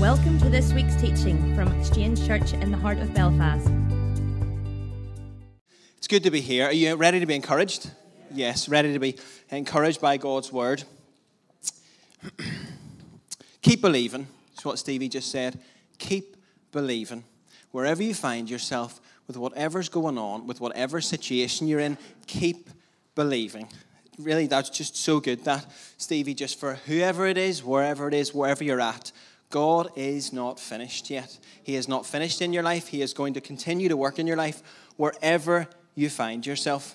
Welcome to this week's teaching from Exchange Church in the heart of Belfast. It's good to be here. Are you ready to be encouraged? Yes, ready to be encouraged by God's word. Keep believing. That's what Stevie just said. Keep believing. Wherever you find yourself, with whatever's going on, with whatever situation you're in, keep believing. Really, that's just so good. That, Stevie, just for whoever it is, wherever it is, wherever you're at, God is not finished yet. He is not finished in your life. He is going to continue to work in your life wherever you find yourself.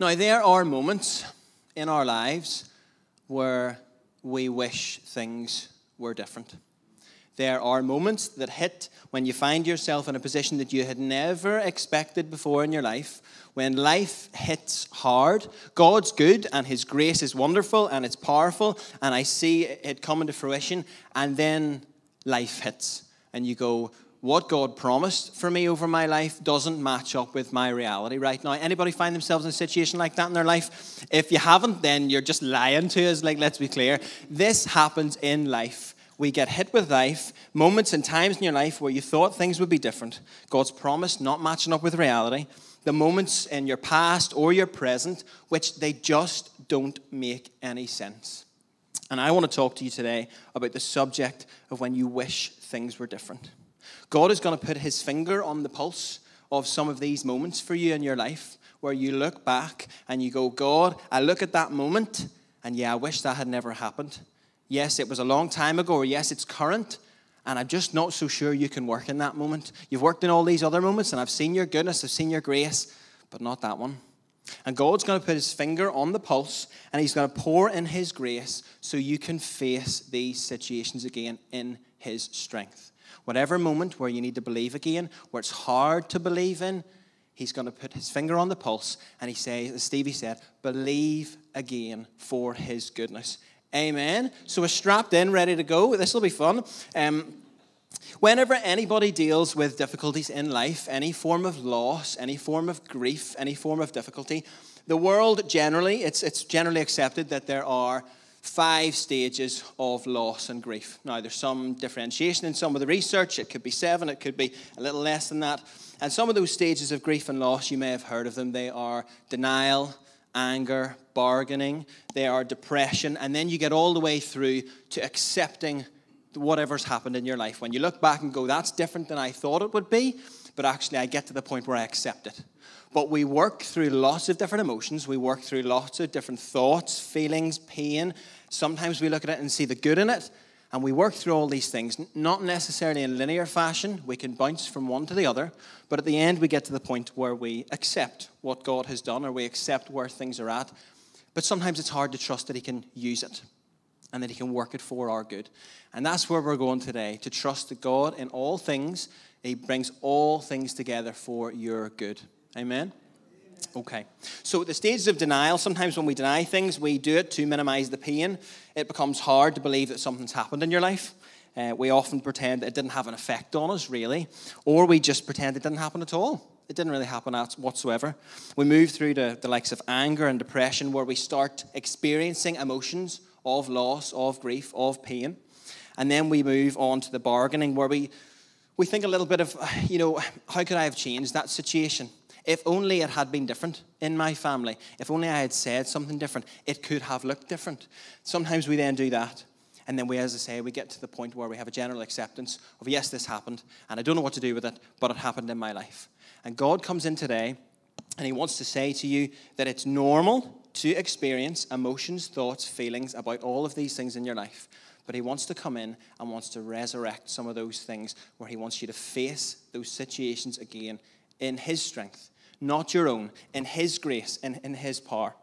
Now, there are moments in our lives where we wish things were different. There are moments that hit when you find yourself in a position that you had never expected before in your life. When life hits hard, God's good and His grace is wonderful and it's powerful, and I see it coming to fruition, and then life hits, and you go, what God promised for me over my life doesn't match up with my reality right now. Anybody find themselves in a situation like that in their life? If you haven't, then you're just lying to us. Like, let's be clear. This happens in life we get hit with life, moments and times in your life where you thought things would be different, God's promise not matching up with reality, the moments in your past or your present which they just don't make any sense. And I want to talk to you today about the subject of when you wish things were different. God is going to put his finger on the pulse of some of these moments for you in your life where you look back and you go, God, I look at that moment and yeah, I wish that had never happened. Yes, it was a long time ago, or yes, it's current, and I'm just not so sure you can work in that moment. You've worked in all these other moments, and I've seen your goodness, I've seen your grace, but not that one. And God's going to put his finger on the pulse, and he's going to pour in his grace so you can face these situations again in his strength. Whatever moment where you need to believe again, where it's hard to believe in, he's going to put his finger on the pulse and he says, as Stevie said, believe again for his goodness. Amen. So we're strapped in, ready to go. This will be fun. Um, whenever anybody deals with difficulties in life, any form of loss, any form of grief, any form of difficulty, the world generally, it's, it's generally accepted that there are five stages of loss and grief. Now, there's some differentiation in some of the research. It could be seven, it could be a little less than that. And some of those stages of grief and loss, you may have heard of them. They are denial, anger, bargaining, they are depression, and then you get all the way through to accepting whatever's happened in your life. When you look back and go, that's different than I thought it would be, but actually I get to the point where I accept it. But we work through lots of different emotions, we work through lots of different thoughts, feelings, pain. Sometimes we look at it and see the good in it, and we work through all these things, not necessarily in linear fashion. We can bounce from one to the other. But at the end, we get to the point where we accept what God has done or we accept where things are at. But sometimes it's hard to trust that He can use it and that He can work it for our good. And that's where we're going today to trust that God in all things, He brings all things together for your good. Amen. Okay. So, the stages of denial, sometimes when we deny things, we do it to minimize the pain. It becomes hard to believe that something's happened in your life. Uh, we often pretend that it didn't have an effect on us, really, or we just pretend it didn't happen at all. It didn't really happen whatsoever. We move through to the likes of anger and depression, where we start experiencing emotions of loss, of grief, of pain. And then we move on to the bargaining, where we, we think a little bit of, you know, how could I have changed that situation? If only it had been different in my family, if only I had said something different, it could have looked different. Sometimes we then do that. And then we, as I say, we get to the point where we have a general acceptance of, yes, this happened, and I don't know what to do with it, but it happened in my life. And God comes in today, and He wants to say to you that it's normal to experience emotions, thoughts, feelings about all of these things in your life. But He wants to come in and wants to resurrect some of those things where He wants you to face those situations again in His strength not your own, in His grace and in His power.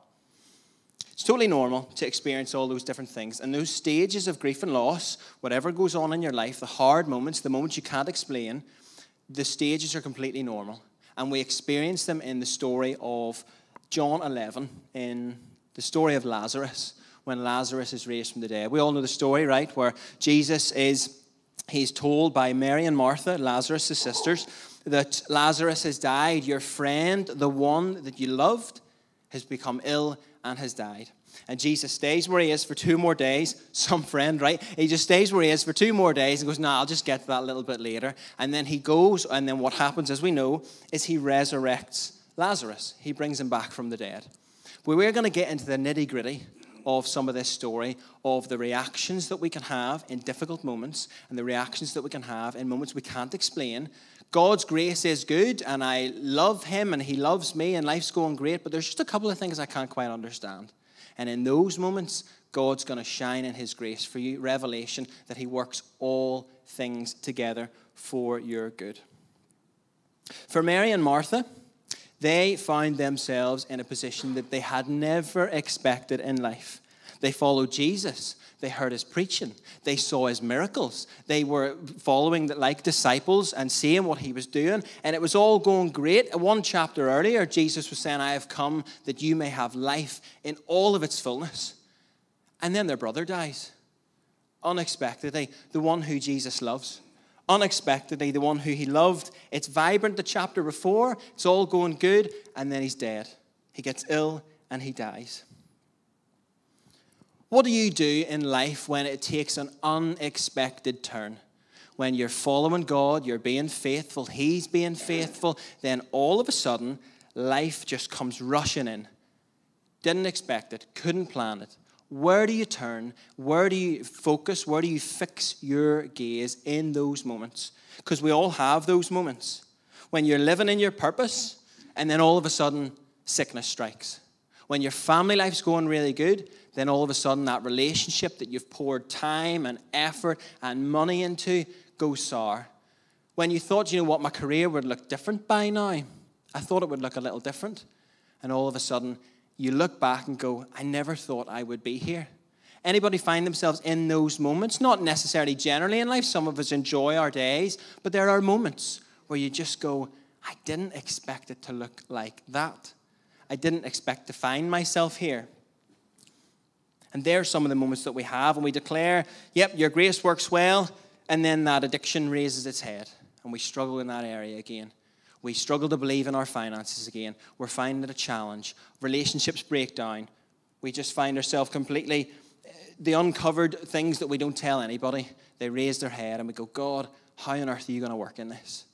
It's totally normal to experience all those different things. And those stages of grief and loss, whatever goes on in your life, the hard moments, the moments you can't explain, the stages are completely normal. And we experience them in the story of John 11, in the story of Lazarus, when Lazarus is raised from the dead. We all know the story, right? Where Jesus is, he's told by Mary and Martha, Lazarus' sisters, that Lazarus has died. Your friend, the one that you loved, has become ill and has died. And Jesus stays where he is for two more days. Some friend, right? He just stays where he is for two more days and goes, Nah, I'll just get to that a little bit later. And then he goes, and then what happens, as we know, is he resurrects Lazarus. He brings him back from the dead. But we're going to get into the nitty gritty of some of this story, of the reactions that we can have in difficult moments and the reactions that we can have in moments we can't explain. God's grace is good, and I love Him, and He loves me, and life's going great, but there's just a couple of things I can't quite understand. And in those moments, God's going to shine in His grace for you, revelation that He works all things together for your good. For Mary and Martha, they found themselves in a position that they had never expected in life. They followed Jesus. They heard his preaching. They saw his miracles. They were following like disciples and seeing what he was doing. And it was all going great. One chapter earlier, Jesus was saying, I have come that you may have life in all of its fullness. And then their brother dies. Unexpectedly, the one who Jesus loves. Unexpectedly, the one who he loved. It's vibrant the chapter before. It's all going good. And then he's dead. He gets ill and he dies. What do you do in life when it takes an unexpected turn? When you're following God, you're being faithful, He's being faithful, then all of a sudden, life just comes rushing in. Didn't expect it, couldn't plan it. Where do you turn? Where do you focus? Where do you fix your gaze in those moments? Because we all have those moments. When you're living in your purpose, and then all of a sudden, sickness strikes. When your family life's going really good, then all of a sudden that relationship that you've poured time and effort and money into goes sour. When you thought, you know what, my career would look different by now, I thought it would look a little different. And all of a sudden, you look back and go, I never thought I would be here. Anybody find themselves in those moments? Not necessarily generally in life. Some of us enjoy our days, but there are moments where you just go, I didn't expect it to look like that. I didn't expect to find myself here. And there are some of the moments that we have, and we declare, yep, your grace works well, and then that addiction raises its head, and we struggle in that area again. We struggle to believe in our finances again. We're finding it a challenge. Relationships break down. We just find ourselves completely, the uncovered things that we don't tell anybody, they raise their head, and we go, God, how on earth are you going to work in this?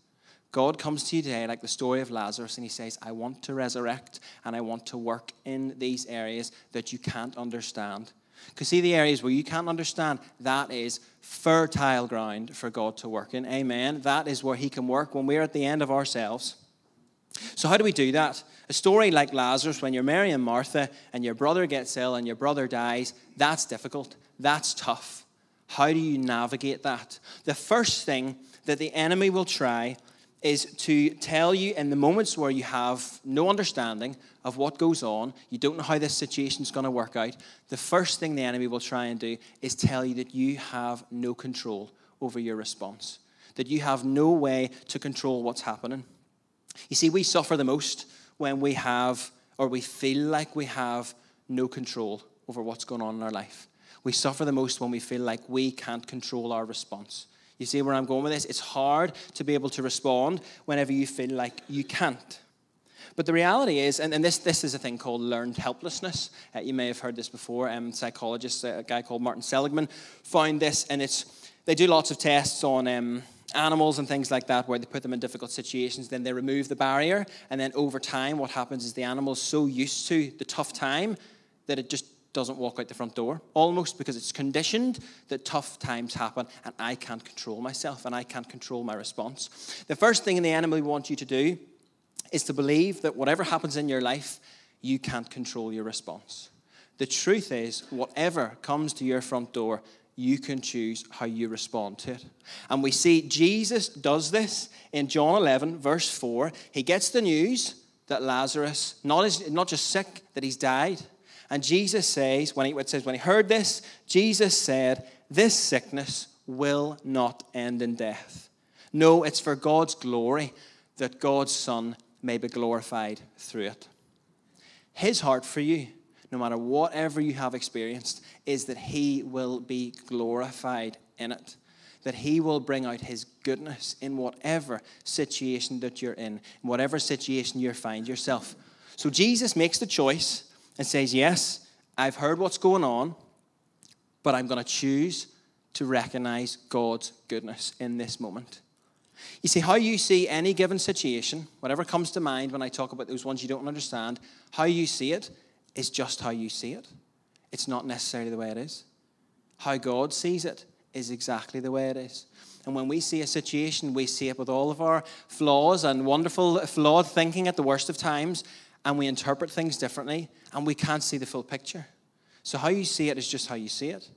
God comes to you today, like the story of Lazarus, and he says, I want to resurrect and I want to work in these areas that you can't understand. Because see, the areas where you can't understand, that is fertile ground for God to work in. Amen. That is where he can work when we're at the end of ourselves. So, how do we do that? A story like Lazarus, when you're Mary and Martha and your brother gets ill and your brother dies, that's difficult. That's tough. How do you navigate that? The first thing that the enemy will try is to tell you in the moments where you have no understanding of what goes on, you don't know how this situation is going to work out, the first thing the enemy will try and do is tell you that you have no control over your response, that you have no way to control what's happening. You see, we suffer the most when we have, or we feel like we have, no control over what's going on in our life. We suffer the most when we feel like we can't control our response. You see where I'm going with this? It's hard to be able to respond whenever you feel like you can't. But the reality is, and, and this, this is a thing called learned helplessness. Uh, you may have heard this before. Um, psychologist, uh, a guy called Martin Seligman, found this, and it's they do lots of tests on um, animals and things like that where they put them in difficult situations. Then they remove the barrier, and then over time, what happens is the animal's so used to the tough time that it just doesn't walk out the front door, almost because it's conditioned that tough times happen and I can't control myself and I can't control my response. The first thing in the enemy wants you to do is to believe that whatever happens in your life, you can't control your response. The truth is, whatever comes to your front door, you can choose how you respond to it. And we see Jesus does this in John 11, verse 4. He gets the news that Lazarus, not, is, not just sick, that he's died and Jesus says, when he, it says, when he heard this, Jesus said, This sickness will not end in death. No, it's for God's glory that God's Son may be glorified through it. His heart for you, no matter whatever you have experienced, is that He will be glorified in it. That He will bring out His goodness in whatever situation that you're in, in whatever situation you find yourself. So Jesus makes the choice and says, Yes, I've heard what's going on, but I'm going to choose to recognize God's goodness in this moment. You see, how you see any given situation, whatever comes to mind when I talk about those ones you don't understand, how you see it is just how you see it. It's not necessarily the way it is. How God sees it is exactly the way it is. And when we see a situation, we see it with all of our flaws and wonderful, flawed thinking at the worst of times, and we interpret things differently, and we can't see the full picture. So, how you see it is just how you see it.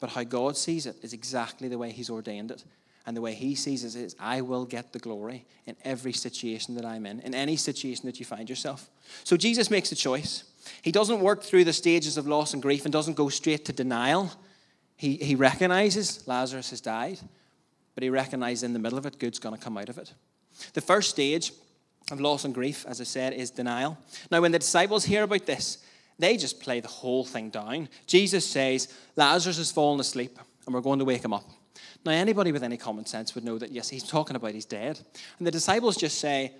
But how God sees it is exactly the way He's ordained it. And the way He sees it is, I will get the glory in every situation that I'm in, in any situation that you find yourself. So, Jesus makes a choice. He doesn't work through the stages of loss and grief and doesn't go straight to denial. He, he recognizes Lazarus has died, but he recognizes in the middle of it, good's going to come out of it. The first stage of loss and grief, as I said, is denial. Now, when the disciples hear about this, they just play the whole thing down. Jesus says, Lazarus has fallen asleep, and we're going to wake him up. Now, anybody with any common sense would know that, yes, he's talking about he's dead. And the disciples just say,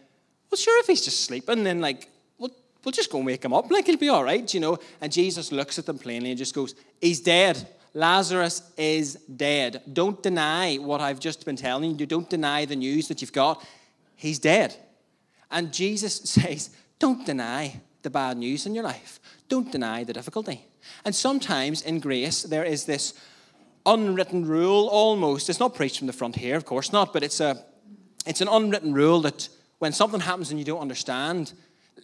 Well, sure, if he's just sleeping, then, like, we'll, we'll just go and wake him up. Like, he'll be all right, you know. And Jesus looks at them plainly and just goes, He's dead. Lazarus is dead. Don't deny what I've just been telling you. Don't deny the news that you've got. He's dead. And Jesus says, Don't deny the bad news in your life. Don't deny the difficulty. And sometimes in grace, there is this unwritten rule almost. It's not preached from the front here, of course not, but it's, a, it's an unwritten rule that when something happens and you don't understand,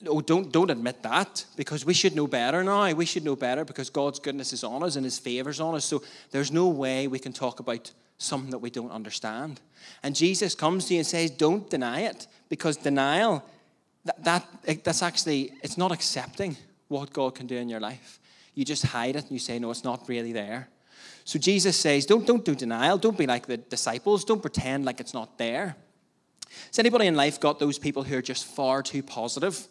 oh, don't, don't admit that because we should know better now. We should know better because God's goodness is on us and His favors on us. So there's no way we can talk about something that we don't understand. And Jesus comes to you and says, don't deny it because denial, that, that that's actually, it's not accepting what God can do in your life. You just hide it and you say, no, it's not really there. So Jesus says, don't, don't do denial. Don't be like the disciples. Don't pretend like it's not there. Has anybody in life got those people who are just far too positive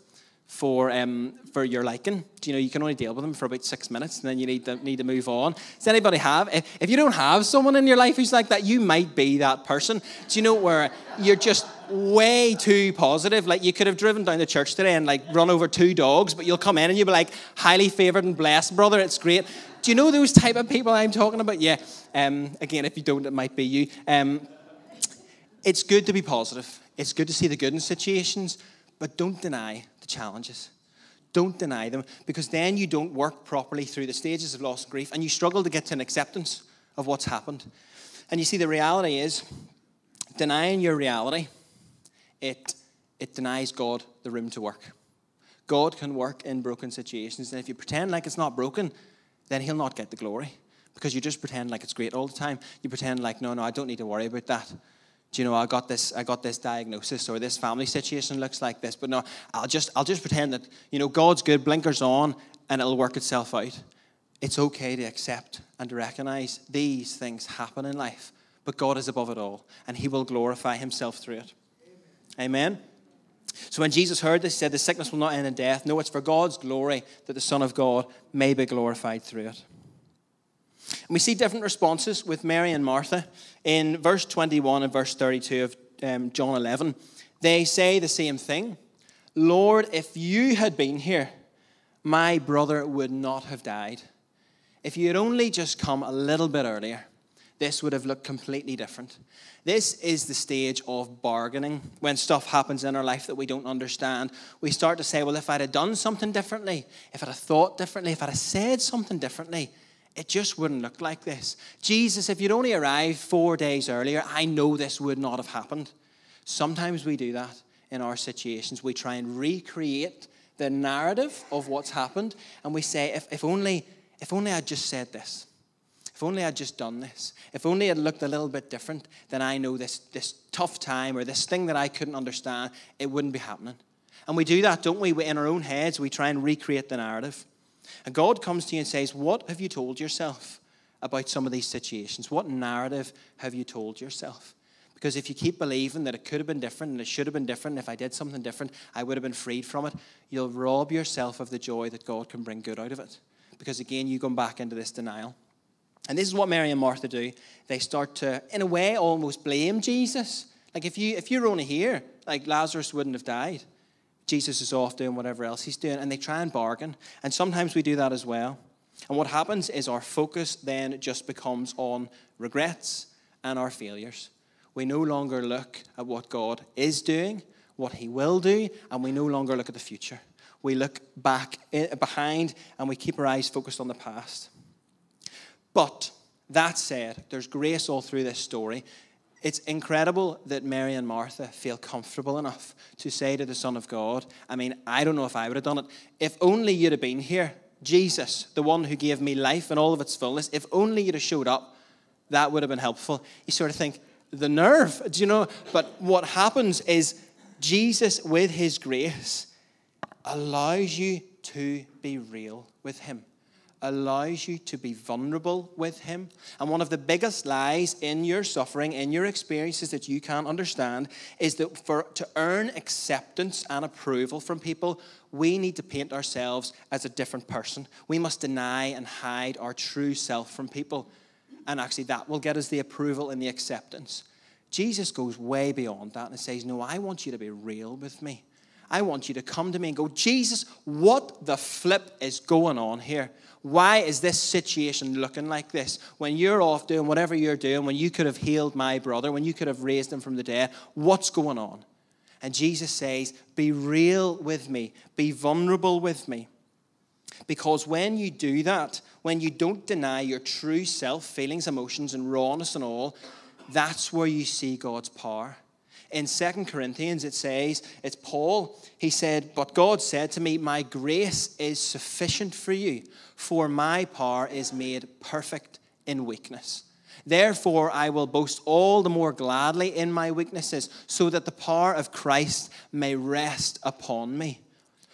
for, um, for your liking? Do you know you can only deal with them for about six minutes and then you need to, need to move on? Does anybody have? If, if you don't have someone in your life who's like that, you might be that person. Do you know where you're just way too positive? Like you could have driven down to church today and like run over two dogs, but you'll come in and you'll be like, highly favored and blessed, brother. It's great. Do you know those type of people I'm talking about? Yeah. Um, again, if you don't, it might be you. Um, it's good to be positive. It's good to see the good in situations, but don't deny the challenges. Don't deny them because then you don't work properly through the stages of loss and grief and you struggle to get to an acceptance of what's happened. And you see, the reality is denying your reality, it, it denies God the room to work. God can work in broken situations, and if you pretend like it's not broken, then he'll not get the glory because you just pretend like it's great all the time. You pretend like, no, no, I don't need to worry about that. Do you know, I got this, I got this diagnosis or this family situation looks like this, but no, I'll just, I'll just pretend that, you know, God's good, blinkers on, and it'll work itself out. It's okay to accept and to recognize these things happen in life, but God is above it all, and He will glorify Himself through it. Amen. Amen. So when Jesus heard this, he said, The sickness will not end in death. No, it's for God's glory that the Son of God may be glorified through it. And we see different responses with Mary and Martha. In verse 21 and verse 32 of um, John 11, they say the same thing Lord, if you had been here, my brother would not have died. If you had only just come a little bit earlier, this would have looked completely different. This is the stage of bargaining. When stuff happens in our life that we don't understand, we start to say, well, if I'd have done something differently, if I'd have thought differently, if I'd have said something differently, it just wouldn't look like this. Jesus, if you'd only arrived four days earlier, I know this would not have happened. Sometimes we do that in our situations. We try and recreate the narrative of what's happened, and we say, if, if only, if only I'd just said this. If only I'd just done this. If only it looked a little bit different, then I know this, this tough time or this thing that I couldn't understand, it wouldn't be happening. And we do that, don't we? In our own heads, we try and recreate the narrative. And God comes to you and says, What have you told yourself about some of these situations? What narrative have you told yourself? Because if you keep believing that it could have been different and it should have been different, and if I did something different, I would have been freed from it, you'll rob yourself of the joy that God can bring good out of it. Because again, you come back into this denial. And this is what Mary and Martha do. They start to, in a way, almost blame Jesus. Like if you if you're only here, like Lazarus wouldn't have died. Jesus is off doing whatever else he's doing, and they try and bargain. And sometimes we do that as well. And what happens is our focus then just becomes on regrets and our failures. We no longer look at what God is doing, what He will do, and we no longer look at the future. We look back eh, behind and we keep our eyes focused on the past. But that said, there's grace all through this story. It's incredible that Mary and Martha feel comfortable enough to say to the Son of God, I mean, I don't know if I would have done it. If only you'd have been here, Jesus, the one who gave me life in all of its fullness, if only you'd have showed up, that would have been helpful. You sort of think, the nerve, do you know? But what happens is Jesus, with his grace, allows you to be real with him allows you to be vulnerable with Him. And one of the biggest lies in your suffering, in your experiences that you can't understand, is that for to earn acceptance and approval from people, we need to paint ourselves as a different person. We must deny and hide our true self from people. And actually, that will get us the approval and the acceptance. Jesus goes way beyond that and says, No, I want you to be real with me. I want you to come to me and go, Jesus, what the flip is going on here? Why is this situation looking like this? When you're off doing whatever you're doing, when you could have healed my brother, when you could have raised him from the dead, what's going on? And Jesus says, Be real with me, be vulnerable with me. Because when you do that, when you don't deny your true self, feelings, emotions, and rawness and all, that's where you see God's power in Second Corinthians, it says, it's Paul, he said, But God said to me, My grace is sufficient for you, for my power is made perfect in weakness. Therefore, I will boast all the more gladly in my weaknesses, so that the power of Christ may rest upon me.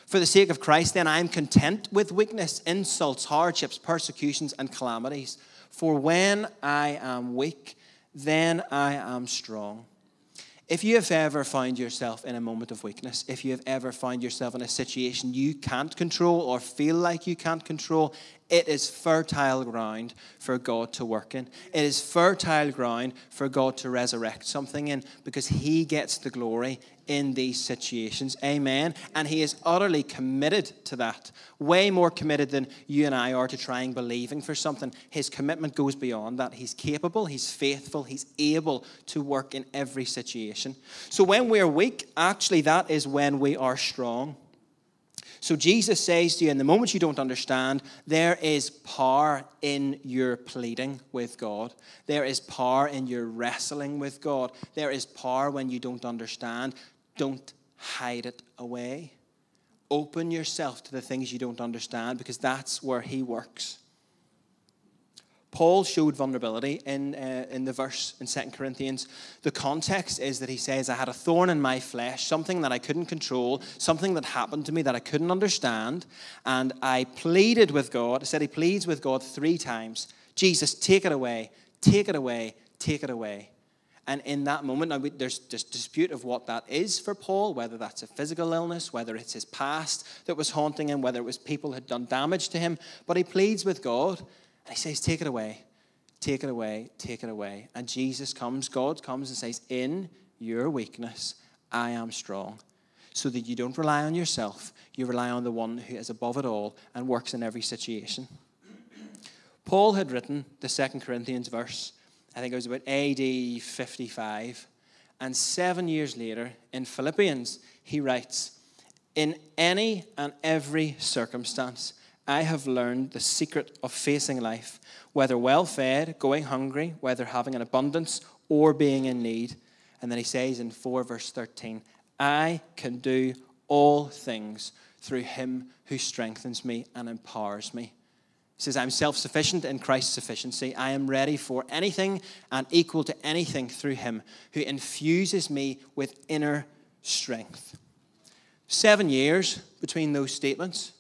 For the sake of Christ, then, I am content with weakness, insults, hardships, persecutions, and calamities. For when I am weak, then I am strong. If you have ever found yourself in a moment of weakness, if you have ever found yourself in a situation you can't control or feel like you can't control, it is fertile ground for God to work in. It is fertile ground for God to resurrect something in because He gets the glory in these situations. Amen. And He is utterly committed to that. Way more committed than you and I are to trying believing for something. His commitment goes beyond that. He's capable, He's faithful, He's able to work in every situation. So when we're weak, actually, that is when we are strong. So Jesus says to you, in the moment you don't understand, there is power in your pleading with God. There is power in your wrestling with God. There is power when you don't understand. Don't hide it away. Open yourself to the things you don't understand because that's where He works. Paul showed vulnerability in, uh, in the verse in 2 Corinthians. The context is that he says, I had a thorn in my flesh, something that I couldn't control, something that happened to me that I couldn't understand. And I pleaded with God. I said he pleads with God three times Jesus, take it away, take it away, take it away. And in that moment, now there's this dispute of what that is for Paul, whether that's a physical illness, whether it's his past that was haunting him, whether it was people had done damage to him. But he pleads with God. And he says, Take it away, take it away, take it away. And Jesus comes, God comes and says, In your weakness, I am strong. So that you don't rely on yourself, you rely on the one who is above it all and works in every situation. Paul had written the Second Corinthians verse, I think it was about AD 55. And seven years later, in Philippians, he writes, In any and every circumstance, I have learned the secret of facing life, whether well fed, going hungry, whether having an abundance, or being in need. And then he says in 4 verse 13, I can do all things through him who strengthens me and empowers me. Says, I'm self sufficient in Christ's sufficiency. I am ready for anything and equal to anything through him who infuses me with inner strength. Seven years between those statements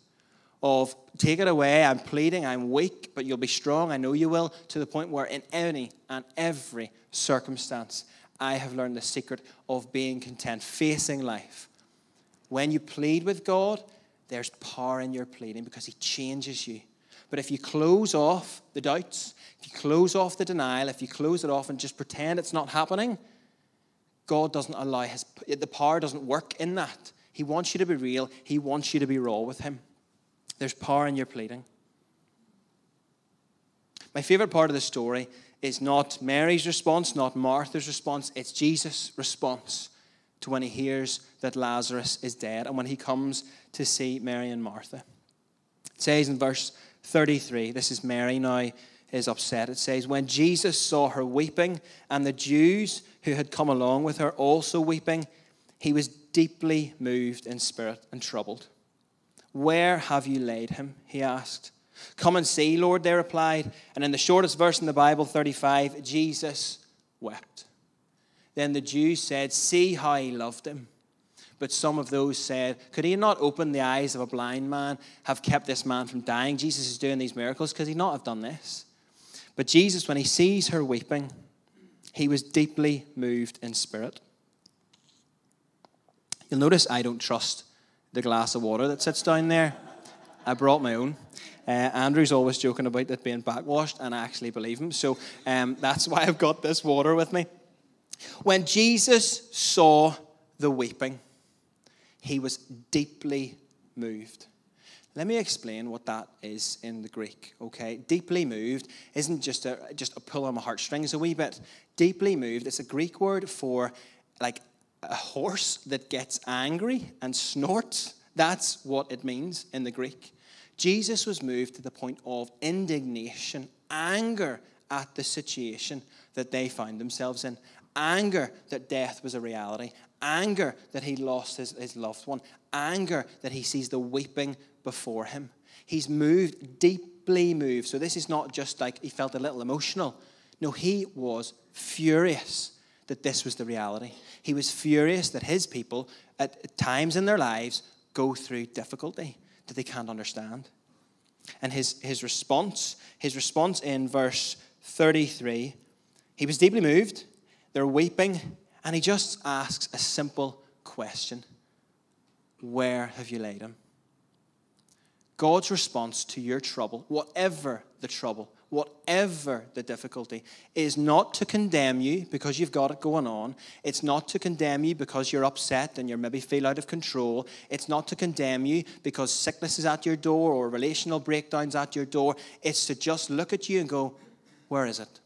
of take it away, I'm pleading, I'm weak, but you'll be strong, I know you will, to the point where in any and every circumstance, I have learned the secret of being content, facing life. When you plead with God, there's power in your pleading because He changes you. But if you close off the doubts, if you close off the denial, if you close it off and just pretend it's not happening, God doesn't allow His, the power doesn't work in that. He wants you to be real, He wants you to be raw with Him. There's power in your pleading. My favorite part of the story is not Mary's response, not Martha's response, it's Jesus' response to when he hears that Lazarus is dead and when he comes to see Mary and Martha. It says in verse 33, this is Mary now is upset. It says, When Jesus saw her weeping and the Jews who had come along with her also weeping, he was deeply moved in spirit and troubled. Where have you laid him? He asked. Come and see, Lord, they replied. And in the shortest verse in the Bible, 35, Jesus wept. Then the Jews said, See how he loved him. But some of those said, Could he not open the eyes of a blind man, have kept this man from dying? Jesus is doing these miracles. Could he not have done this? But Jesus, when he sees her weeping, he was deeply moved in spirit. You'll notice I don't trust the glass of water that sits down there. I brought my own. Uh, Andrew's always joking about it being backwashed, and I actually believe him. So um, that's why I've got this water with me. When Jesus saw the weeping, he was deeply moved. Let me explain what that is in the Greek, okay? Deeply moved isn't just a, just a pull on my heartstrings a wee bit. Deeply moved is a Greek word for like a horse that gets angry and snorts. That's what it means in the Greek. Jesus was moved to the point of indignation, anger at the situation that they found themselves in, anger that death was a reality, anger that he lost his, his loved one, anger that he sees the weeping before him. He's moved, deeply moved. So this is not just like he felt a little emotional. No, he was furious that this was the reality. He was furious that his people, at times in their lives, go through difficulty that they can't understand. And his, his response, his response in verse 33, he was deeply moved. They're weeping, and he just asks a simple question Where have you laid him? God's response to your trouble, whatever the trouble, whatever the difficulty, is not to condemn you because you've got it going on. It's not to condemn you because you're upset and you maybe feel out of control. It's not to condemn you because sickness is at your door or relational breakdowns at your door. It's to just look at you and go, Where is it?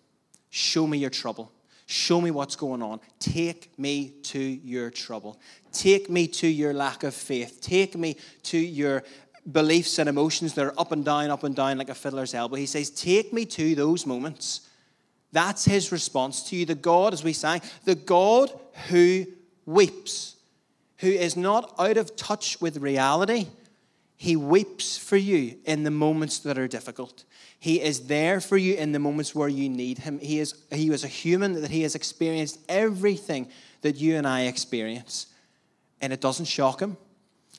Show me your trouble. Show me what's going on. Take me to your trouble. Take me to your lack of faith. Take me to your beliefs and emotions that are up and down, up and down like a fiddler's elbow. He says, Take me to those moments. That's his response to you. The God, as we sang, the God who weeps, who is not out of touch with reality. He weeps for you in the moments that are difficult. He is there for you in the moments where you need him. He is he was a human that he has experienced everything that you and I experience. And it doesn't shock him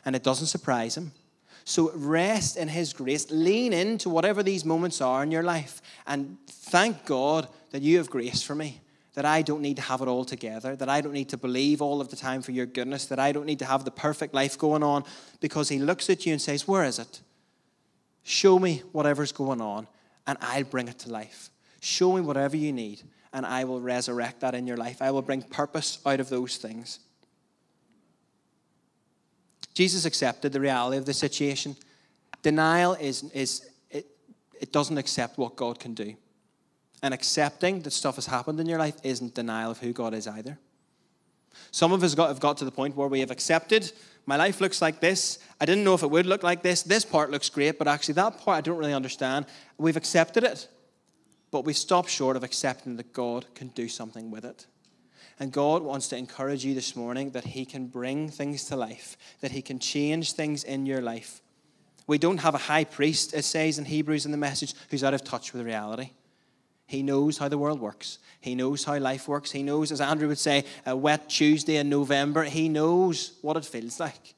and it doesn't surprise him. So rest in His grace. Lean into whatever these moments are in your life. And thank God that you have grace for me. That I don't need to have it all together. That I don't need to believe all of the time for your goodness. That I don't need to have the perfect life going on. Because He looks at you and says, Where is it? Show me whatever's going on, and I'll bring it to life. Show me whatever you need, and I will resurrect that in your life. I will bring purpose out of those things. Jesus accepted the reality of the situation. Denial is, is it, it doesn't accept what God can do. And accepting that stuff has happened in your life isn't denial of who God is either. Some of us got, have got to the point where we have accepted my life looks like this. I didn't know if it would look like this. This part looks great, but actually, that part I don't really understand. We've accepted it, but we've stopped short of accepting that God can do something with it. And God wants to encourage you this morning that He can bring things to life, that He can change things in your life. We don't have a high priest, it says in Hebrews in the message, who's out of touch with reality. He knows how the world works. He knows how life works. He knows, as Andrew would say, a wet Tuesday in November. He knows what it feels like.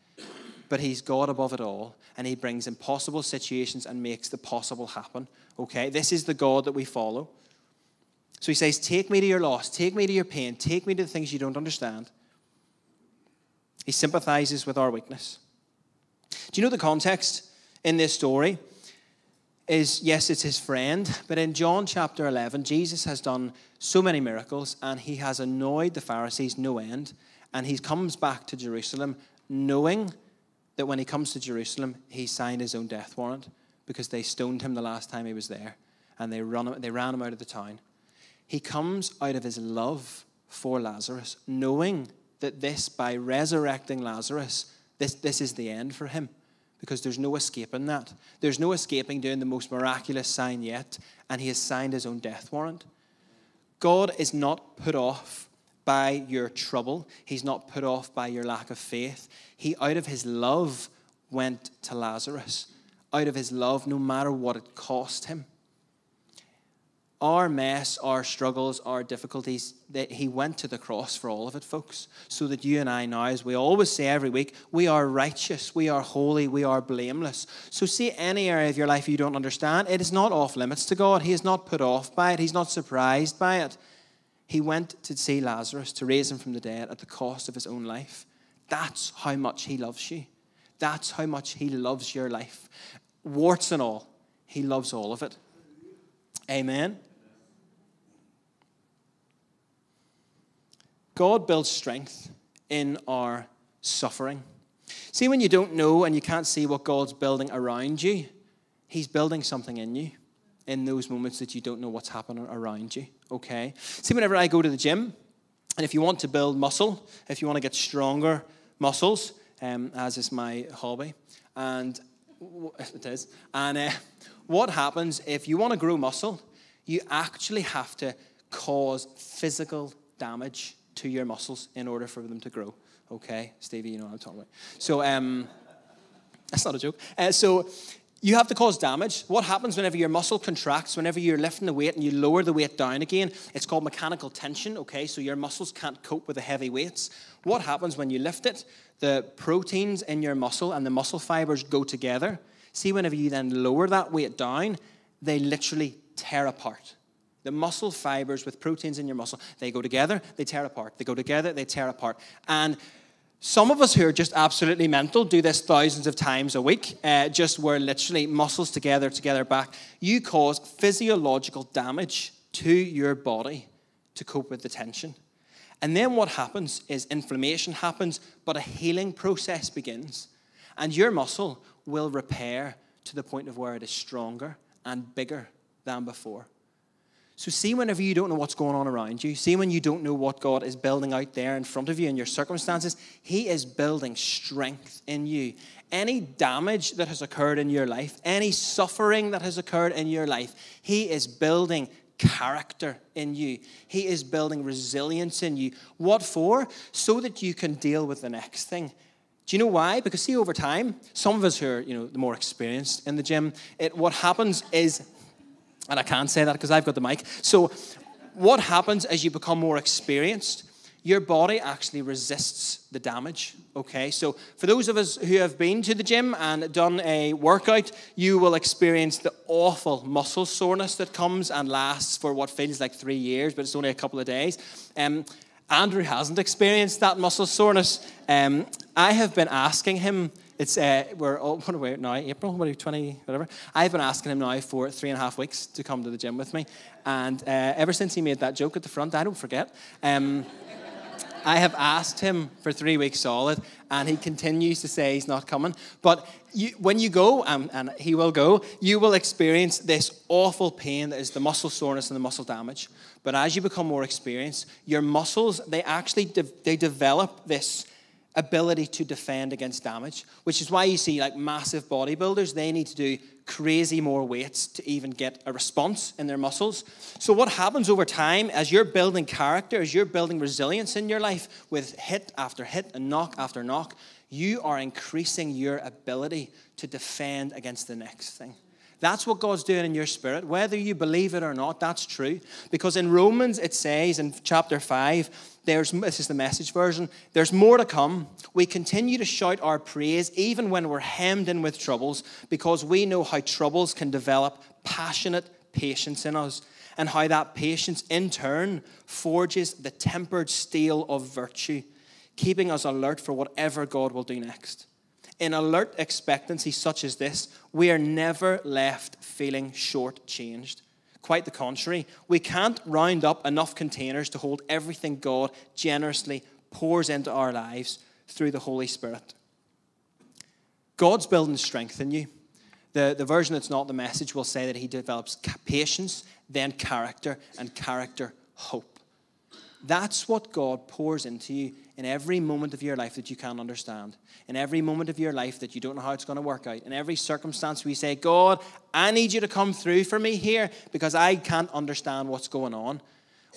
But He's God above it all, and He brings impossible situations and makes the possible happen. Okay? This is the God that we follow. So he says, Take me to your loss, take me to your pain, take me to the things you don't understand. He sympathizes with our weakness. Do you know the context in this story? Is yes, it's his friend, but in John chapter 11, Jesus has done so many miracles and he has annoyed the Pharisees no end. And he comes back to Jerusalem knowing that when he comes to Jerusalem, he signed his own death warrant because they stoned him the last time he was there. and they, run, they ran him out of the town. He comes out of his love for Lazarus, knowing that this, by resurrecting Lazarus, this, this is the end for him because there's no escaping that. There's no escaping doing the most miraculous sign yet, and he has signed his own death warrant. God is not put off by your trouble, He's not put off by your lack of faith. He, out of His love, went to Lazarus. Out of His love, no matter what it cost Him our mess, our struggles, our difficulties, that he went to the cross for all of it, folks. So that you and I now, as we always say every week, we are righteous, we are holy, we are blameless. So, see any area of your life you don't understand, it is not off limits to God. He is not put off by it, He's not surprised by it. He went to see Lazarus to raise him from the dead at the cost of his own life. That's how much He loves you. That's how much He loves your life. Warts and all, He loves all of it. Amen. God builds strength in our suffering. See, when you don't know and you can't see what God's building around you, He's building something in you in those moments that you don't know what's happening around you. Okay? See, whenever I go to the gym, and if you want to build muscle, if you want to get stronger muscles, um, as is my hobby, and it is, and uh, what happens if you want to grow muscle, you actually have to cause physical damage to your muscles in order for them to grow. Okay, Stevie, you know what I'm talking about. So, um, that's not a joke. Uh, so, you have to cause damage. What happens whenever your muscle contracts, whenever you're lifting the weight and you lower the weight down again? It's called mechanical tension, okay? So your muscles can't cope with the heavy weights. What happens when you lift it? The proteins in your muscle and the muscle fibers go together. See, whenever you then lower that weight down, they literally tear apart. The muscle fibers with proteins in your muscle, they go together, they tear apart. They go together, they tear apart. And some of us who are just absolutely mental do this thousands of times a week, uh, just where literally muscles together, together back. You cause physiological damage to your body to cope with the tension. And then what happens is inflammation happens, but a healing process begins. And your muscle will repair to the point of where it is stronger and bigger than before. So, see whenever you don't know what's going on around you, see when you don't know what God is building out there in front of you in your circumstances, He is building strength in you. Any damage that has occurred in your life, any suffering that has occurred in your life, He is building character in you. He is building resilience in you. What for? So that you can deal with the next thing. Do you know why? Because see, over time, some of us who are, you know, the more experienced in the gym, it, what happens is and I can't say that because I've got the mic. So, what happens as you become more experienced? Your body actually resists the damage. Okay, so for those of us who have been to the gym and done a workout, you will experience the awful muscle soreness that comes and lasts for what feels like three years, but it's only a couple of days. Um, Andrew hasn't experienced that muscle soreness. Um, I have been asking him it's uh, we're all, what are we now? April, what are you, 20, whatever. I've been asking him now for three and a half weeks to come to the gym with me, and uh, ever since he made that joke at the front, I don't forget. Um, I have asked him for three weeks solid, and he continues to say he's not coming. But you, when you go, um, and he will go, you will experience this awful pain that is the muscle soreness and the muscle damage. But as you become more experienced, your muscles they actually de- they develop this ability to defend against damage, which is why you see like massive bodybuilders, they need to do crazy more weights to even get a response in their muscles. So, what happens over time as you're building character, as you're building resilience in your life with hit after hit and knock after knock, you are increasing your ability to defend against the next thing. That's what God's doing in your spirit. Whether you believe it or not, that's true. Because in Romans, it says in chapter 5, there's, this is the message version, there's more to come. We continue to shout our praise even when we're hemmed in with troubles because we know how troubles can develop passionate patience in us and how that patience in turn forges the tempered steel of virtue, keeping us alert for whatever God will do next. In alert expectancy such as this, we are never left feeling shortchanged. Quite the contrary. We can't round up enough containers to hold everything God generously pours into our lives through the Holy Spirit. God's building strength in you. The, the version that's not the message will say that he develops patience, then character, and character, hope. That's what God pours into you in every moment of your life that you can't understand, in every moment of your life that you don't know how it's going to work out, in every circumstance we say, God, I need you to come through for me here because I can't understand what's going on.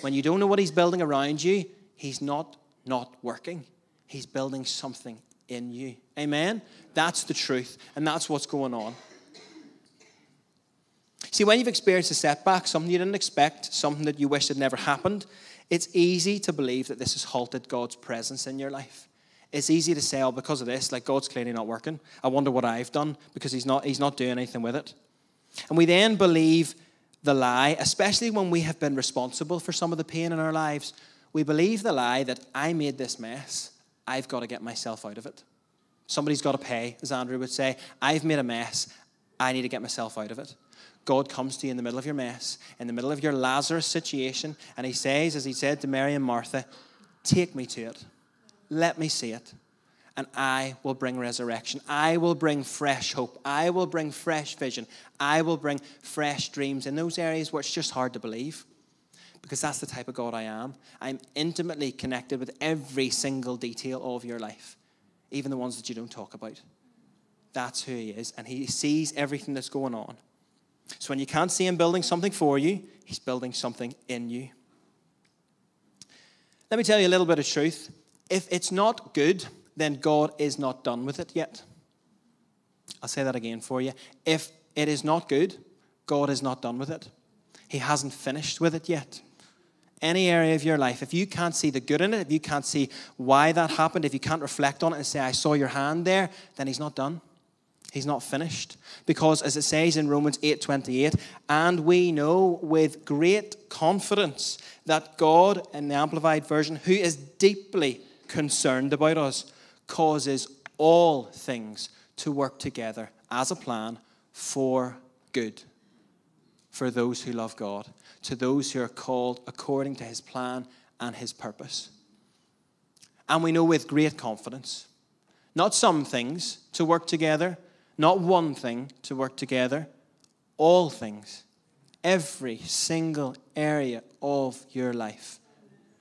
When you don't know what He's building around you, He's not not working. He's building something in you. Amen? That's the truth, and that's what's going on. See, when you've experienced a setback, something you didn't expect, something that you wish had never happened, it's easy to believe that this has halted God's presence in your life. It's easy to say, oh, because of this, like God's clearly not working. I wonder what I've done because he's not, he's not doing anything with it. And we then believe the lie, especially when we have been responsible for some of the pain in our lives. We believe the lie that I made this mess. I've got to get myself out of it. Somebody's got to pay, as Andrew would say. I've made a mess. I need to get myself out of it. God comes to you in the middle of your mess, in the middle of your Lazarus situation, and He says, as He said to Mary and Martha, Take me to it. Let me see it. And I will bring resurrection. I will bring fresh hope. I will bring fresh vision. I will bring fresh dreams in those areas where it's just hard to believe. Because that's the type of God I am. I'm intimately connected with every single detail of your life, even the ones that you don't talk about. That's who He is. And He sees everything that's going on. So when you can't see Him building something for you, He's building something in you. Let me tell you a little bit of truth. If it's not good, then God is not done with it yet. I'll say that again for you. If it is not good, God is not done with it. He hasn't finished with it yet. Any area of your life, if you can't see the good in it, if you can't see why that happened, if you can't reflect on it and say, I saw your hand there, then He's not done. He's not finished. Because as it says in Romans 8:28, and we know with great confidence that God, in the Amplified Version, who is deeply concerned about us, causes all things to work together as a plan for good for those who love God, to those who are called according to his plan and his purpose. And we know with great confidence, not some things to work together, not one thing to work together, all things, every single area of your life.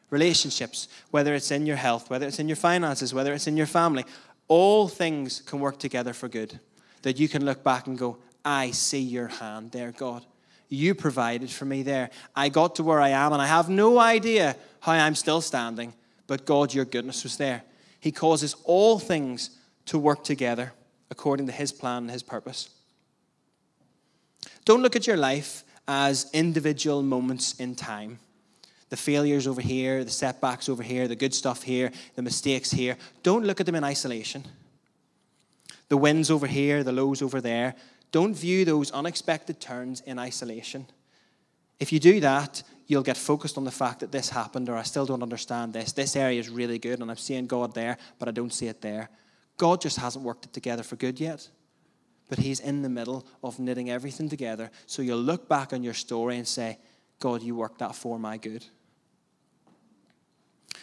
Relationships, whether it's in your health, whether it's in your finances, whether it's in your family, all things can work together for good. That you can look back and go, I see your hand there, God. You provided for me there. I got to where I am, and I have no idea how I'm still standing, but God, your goodness was there. He causes all things to work together according to His plan and His purpose. Don't look at your life as individual moments in time. The failures over here, the setbacks over here, the good stuff here, the mistakes here. Don't look at them in isolation. The wins over here, the lows over there. Don't view those unexpected turns in isolation. If you do that, you'll get focused on the fact that this happened, or I still don't understand this. This area is really good, and I'm seeing God there, but I don't see it there. God just hasn't worked it together for good yet. But He's in the middle of knitting everything together. So you'll look back on your story and say, God, you worked that for my good.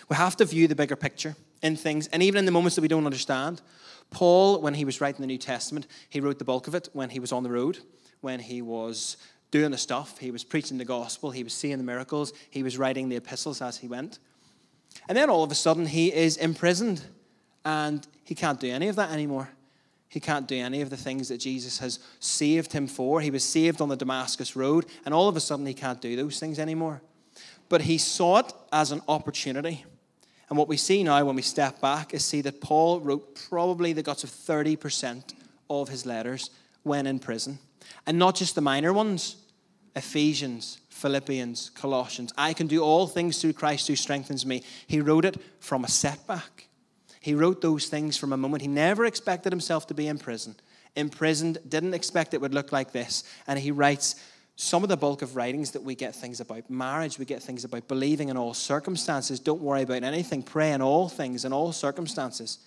We have to view the bigger picture in things, and even in the moments that we don't understand. Paul, when he was writing the New Testament, he wrote the bulk of it when he was on the road, when he was doing the stuff, he was preaching the gospel, he was seeing the miracles, he was writing the epistles as he went. And then all of a sudden, he is imprisoned and he can't do any of that anymore. He can't do any of the things that Jesus has saved him for. He was saved on the Damascus Road, and all of a sudden he can't do those things anymore. But he saw it as an opportunity. And what we see now when we step back is see that Paul wrote probably the guts of 30% of his letters when in prison. And not just the minor ones Ephesians, Philippians, Colossians. I can do all things through Christ who strengthens me. He wrote it from a setback. He wrote those things from a moment he never expected himself to be in prison. Imprisoned, didn't expect it would look like this. And he writes some of the bulk of writings that we get things about marriage, we get things about believing in all circumstances. Don't worry about anything, pray in all things, in all circumstances.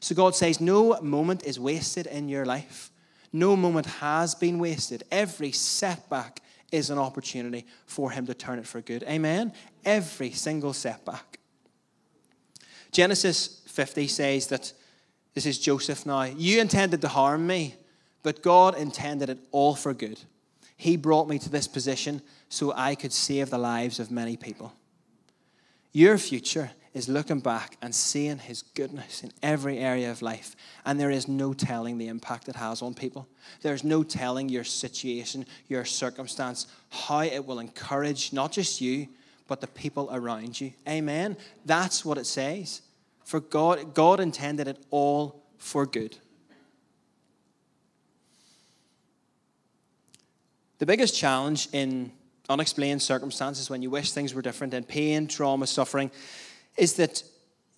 So God says, no moment is wasted in your life. No moment has been wasted. Every setback is an opportunity for Him to turn it for good. Amen? Every single setback. Genesis 50 says that this is Joseph now. You intended to harm me, but God intended it all for good. He brought me to this position so I could save the lives of many people. Your future is looking back and seeing His goodness in every area of life. And there is no telling the impact it has on people. There's no telling your situation, your circumstance, how it will encourage not just you, but the people around you. Amen. That's what it says. For God, God intended it all for good. The biggest challenge in unexplained circumstances when you wish things were different in pain, trauma, suffering is that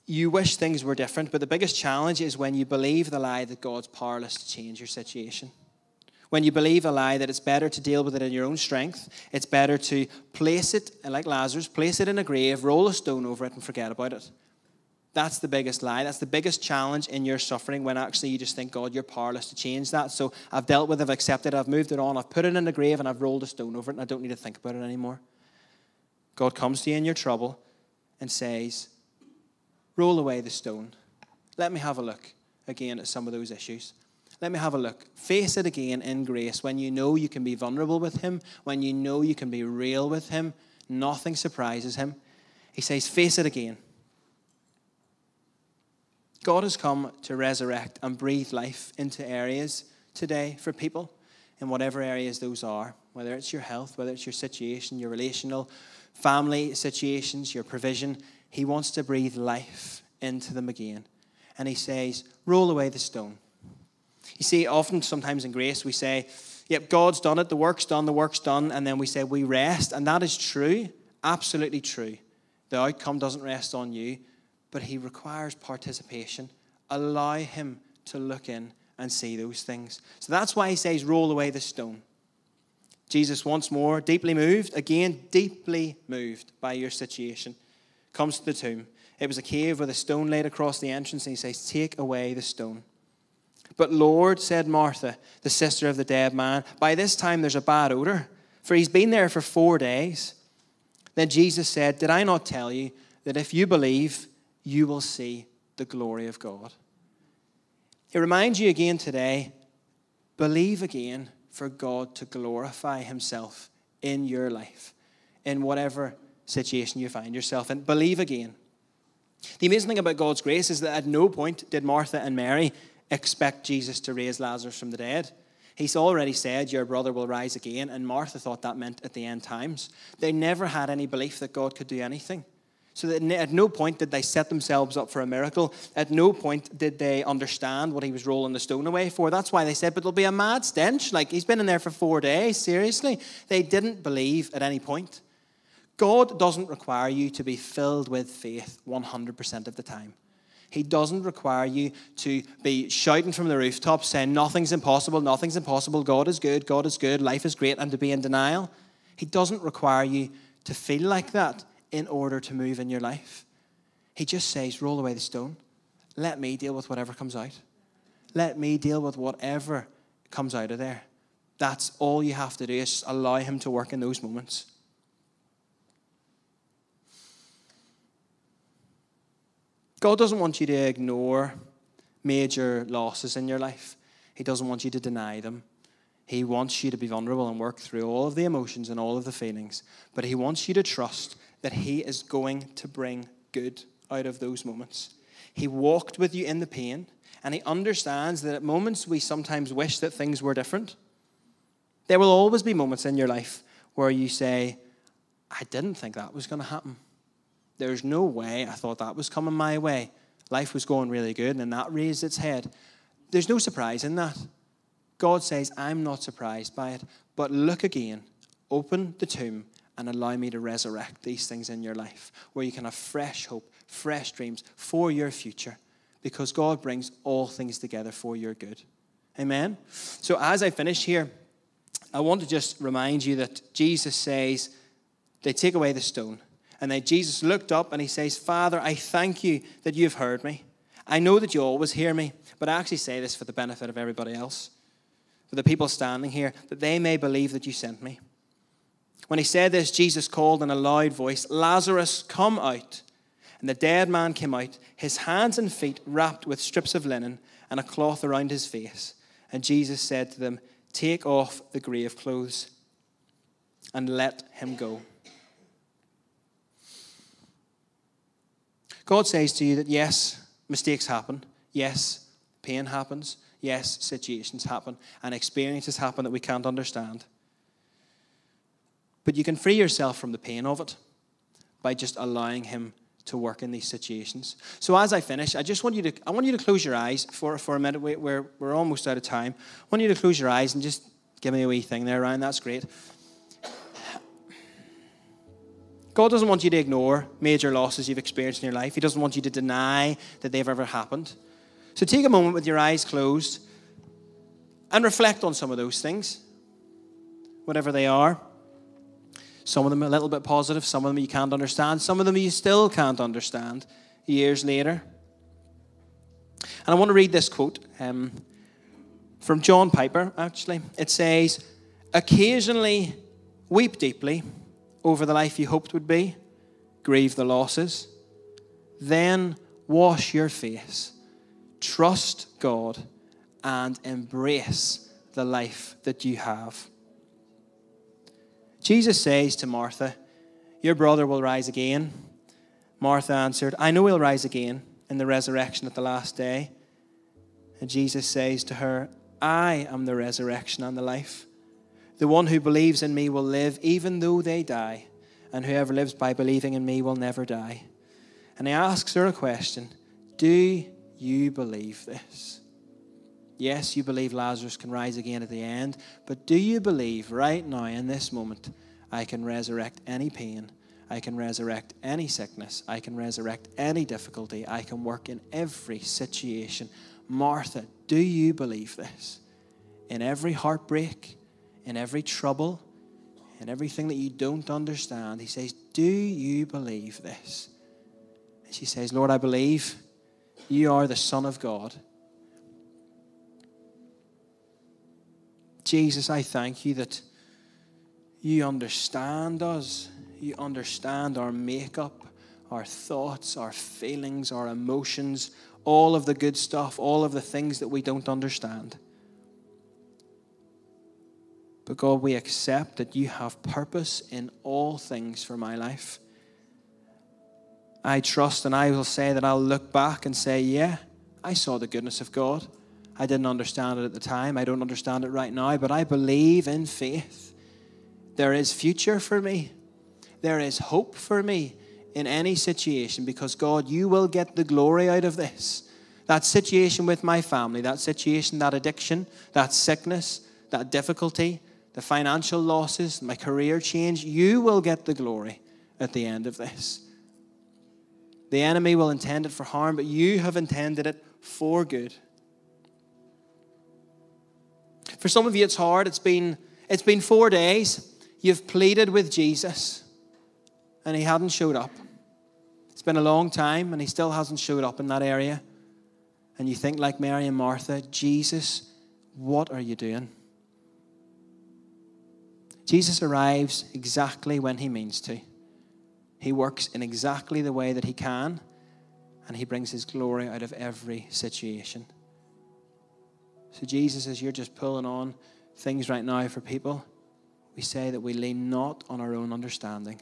you wish things were different, but the biggest challenge is when you believe the lie that God's powerless to change your situation. When you believe a lie that it's better to deal with it in your own strength, it's better to place it, like Lazarus, place it in a grave, roll a stone over it, and forget about it. That's the biggest lie. That's the biggest challenge in your suffering when actually you just think, God, you're powerless to change that. So I've dealt with it, I've accepted it, I've moved it on, I've put it in the grave, and I've rolled a stone over it, and I don't need to think about it anymore. God comes to you in your trouble and says, Roll away the stone. Let me have a look again at some of those issues. Let me have a look. Face it again in grace when you know you can be vulnerable with Him, when you know you can be real with Him. Nothing surprises Him. He says, Face it again. God has come to resurrect and breathe life into areas today for people, in whatever areas those are, whether it's your health, whether it's your situation, your relational, family situations, your provision. He wants to breathe life into them again. And he says, roll away the stone. You see, often, sometimes in grace, we say, yep, God's done it, the work's done, the work's done, and then we say we rest. And that is true, absolutely true. The outcome doesn't rest on you, but he requires participation. Allow him to look in and see those things. So that's why he says, roll away the stone. Jesus, once more, deeply moved, again, deeply moved by your situation comes to the tomb. It was a cave with a stone laid across the entrance, and he says, Take away the stone. But Lord, said Martha, the sister of the dead man, by this time there's a bad odor, for he's been there for four days. Then Jesus said, Did I not tell you that if you believe, you will see the glory of God? It reminds you again today believe again for God to glorify himself in your life, in whatever situation you find yourself in. Believe again. The amazing thing about God's grace is that at no point did Martha and Mary expect Jesus to raise Lazarus from the dead. He's already said, Your brother will rise again, and Martha thought that meant at the end times. They never had any belief that God could do anything. So that at no point did they set themselves up for a miracle. At no point did they understand what he was rolling the stone away for. That's why they said, But there'll be a mad stench. Like, he's been in there for four days. Seriously. They didn't believe at any point. God doesn't require you to be filled with faith 100% of the time. He doesn't require you to be shouting from the rooftops saying, Nothing's impossible, nothing's impossible, God is good, God is good, life is great, and to be in denial. He doesn't require you to feel like that in order to move in your life. He just says, Roll away the stone. Let me deal with whatever comes out. Let me deal with whatever comes out of there. That's all you have to do is allow Him to work in those moments. God doesn't want you to ignore major losses in your life, He doesn't want you to deny them. He wants you to be vulnerable and work through all of the emotions and all of the feelings. But He wants you to trust that He is going to bring good out of those moments. He walked with you in the pain, and He understands that at moments we sometimes wish that things were different. There will always be moments in your life where you say, I didn't think that was going to happen. There's no way I thought that was coming my way. Life was going really good, and then that raised its head. There's no surprise in that. God says, I'm not surprised by it, but look again, open the tomb, and allow me to resurrect these things in your life where you can have fresh hope, fresh dreams for your future because God brings all things together for your good. Amen? So, as I finish here, I want to just remind you that Jesus says, they take away the stone. And then Jesus looked up and he says, Father, I thank you that you've heard me. I know that you always hear me, but I actually say this for the benefit of everybody else, for the people standing here, that they may believe that you sent me. When he said this, Jesus called in a loud voice, Lazarus, come out. And the dead man came out, his hands and feet wrapped with strips of linen and a cloth around his face. And Jesus said to them, Take off the grave clothes and let him go. God says to you that yes, mistakes happen. Yes, pain happens. Yes, situations happen. And experiences happen that we can't understand. But you can free yourself from the pain of it by just allowing Him to work in these situations. So as I finish, I just want you to I want you to close your eyes for, for a minute. We're, we're almost out of time. I want you to close your eyes and just give me a wee thing there, Ryan. That's great. God doesn't want you to ignore major losses you've experienced in your life. He doesn't want you to deny that they've ever happened. So take a moment with your eyes closed and reflect on some of those things, whatever they are. Some of them a little bit positive, some of them you can't understand, some of them you still can't understand years later. And I want to read this quote um, from John Piper, actually. It says, Occasionally weep deeply over the life you hoped would be, grieve the losses, then wash your face, trust God, and embrace the life that you have. Jesus says to Martha, Your brother will rise again. Martha answered, I know he'll rise again in the resurrection at the last day. And Jesus says to her, I am the resurrection and the life. The one who believes in me will live even though they die, and whoever lives by believing in me will never die. And he asks her a question Do you believe this? Yes, you believe Lazarus can rise again at the end, but do you believe right now, in this moment, I can resurrect any pain? I can resurrect any sickness. I can resurrect any difficulty. I can work in every situation. Martha, do you believe this? In every heartbreak, in every trouble, in everything that you don't understand, he says, Do you believe this? And she says, Lord, I believe you are the Son of God Jesus, I thank you that you understand us. You understand our makeup, our thoughts, our feelings, our emotions, all of the good stuff, all of the things that we don't understand. But God, we accept that you have purpose in all things for my life. I trust and I will say that I'll look back and say, yeah, I saw the goodness of God. I didn't understand it at the time. I don't understand it right now, but I believe in faith. There is future for me. There is hope for me in any situation because God, you will get the glory out of this. That situation with my family, that situation, that addiction, that sickness, that difficulty, the financial losses, my career change, you will get the glory at the end of this. The enemy will intend it for harm, but you have intended it for good. For some of you, it's hard. It's been, it's been four days. You've pleaded with Jesus, and he hadn't showed up. It's been a long time, and he still hasn't showed up in that area. And you think, like Mary and Martha, Jesus, what are you doing? Jesus arrives exactly when he means to. He works in exactly the way that he can, and he brings his glory out of every situation. So, Jesus, as you're just pulling on things right now for people, we say that we lean not on our own understanding.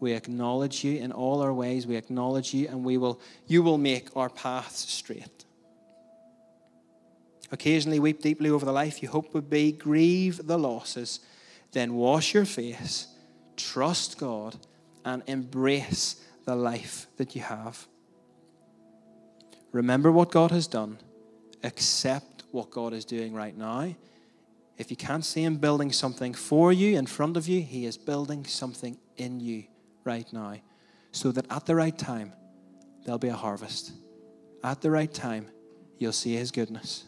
We acknowledge you in all our ways. We acknowledge you, and we will, you will make our paths straight. Occasionally weep deeply over the life you hope would be, grieve the losses, then wash your face, trust God, and embrace the life that you have. Remember what God has done, accept what God is doing right now. If you can't see Him building something for you in front of you, He is building something in you right now. So that at the right time, there'll be a harvest. At the right time, you'll see His goodness.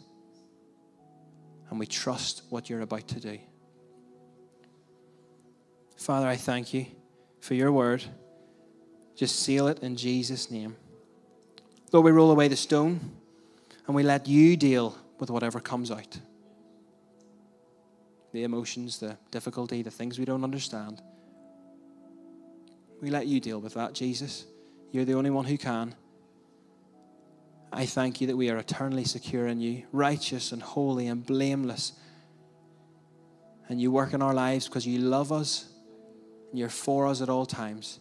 And we trust what you're about to do. Father, I thank you for your word. Just seal it in Jesus' name. Lord, we roll away the stone and we let you deal with whatever comes out the emotions, the difficulty, the things we don't understand. We let you deal with that, Jesus. You're the only one who can. I thank you that we are eternally secure in you, righteous and holy and blameless. And you work in our lives because you love us and you're for us at all times.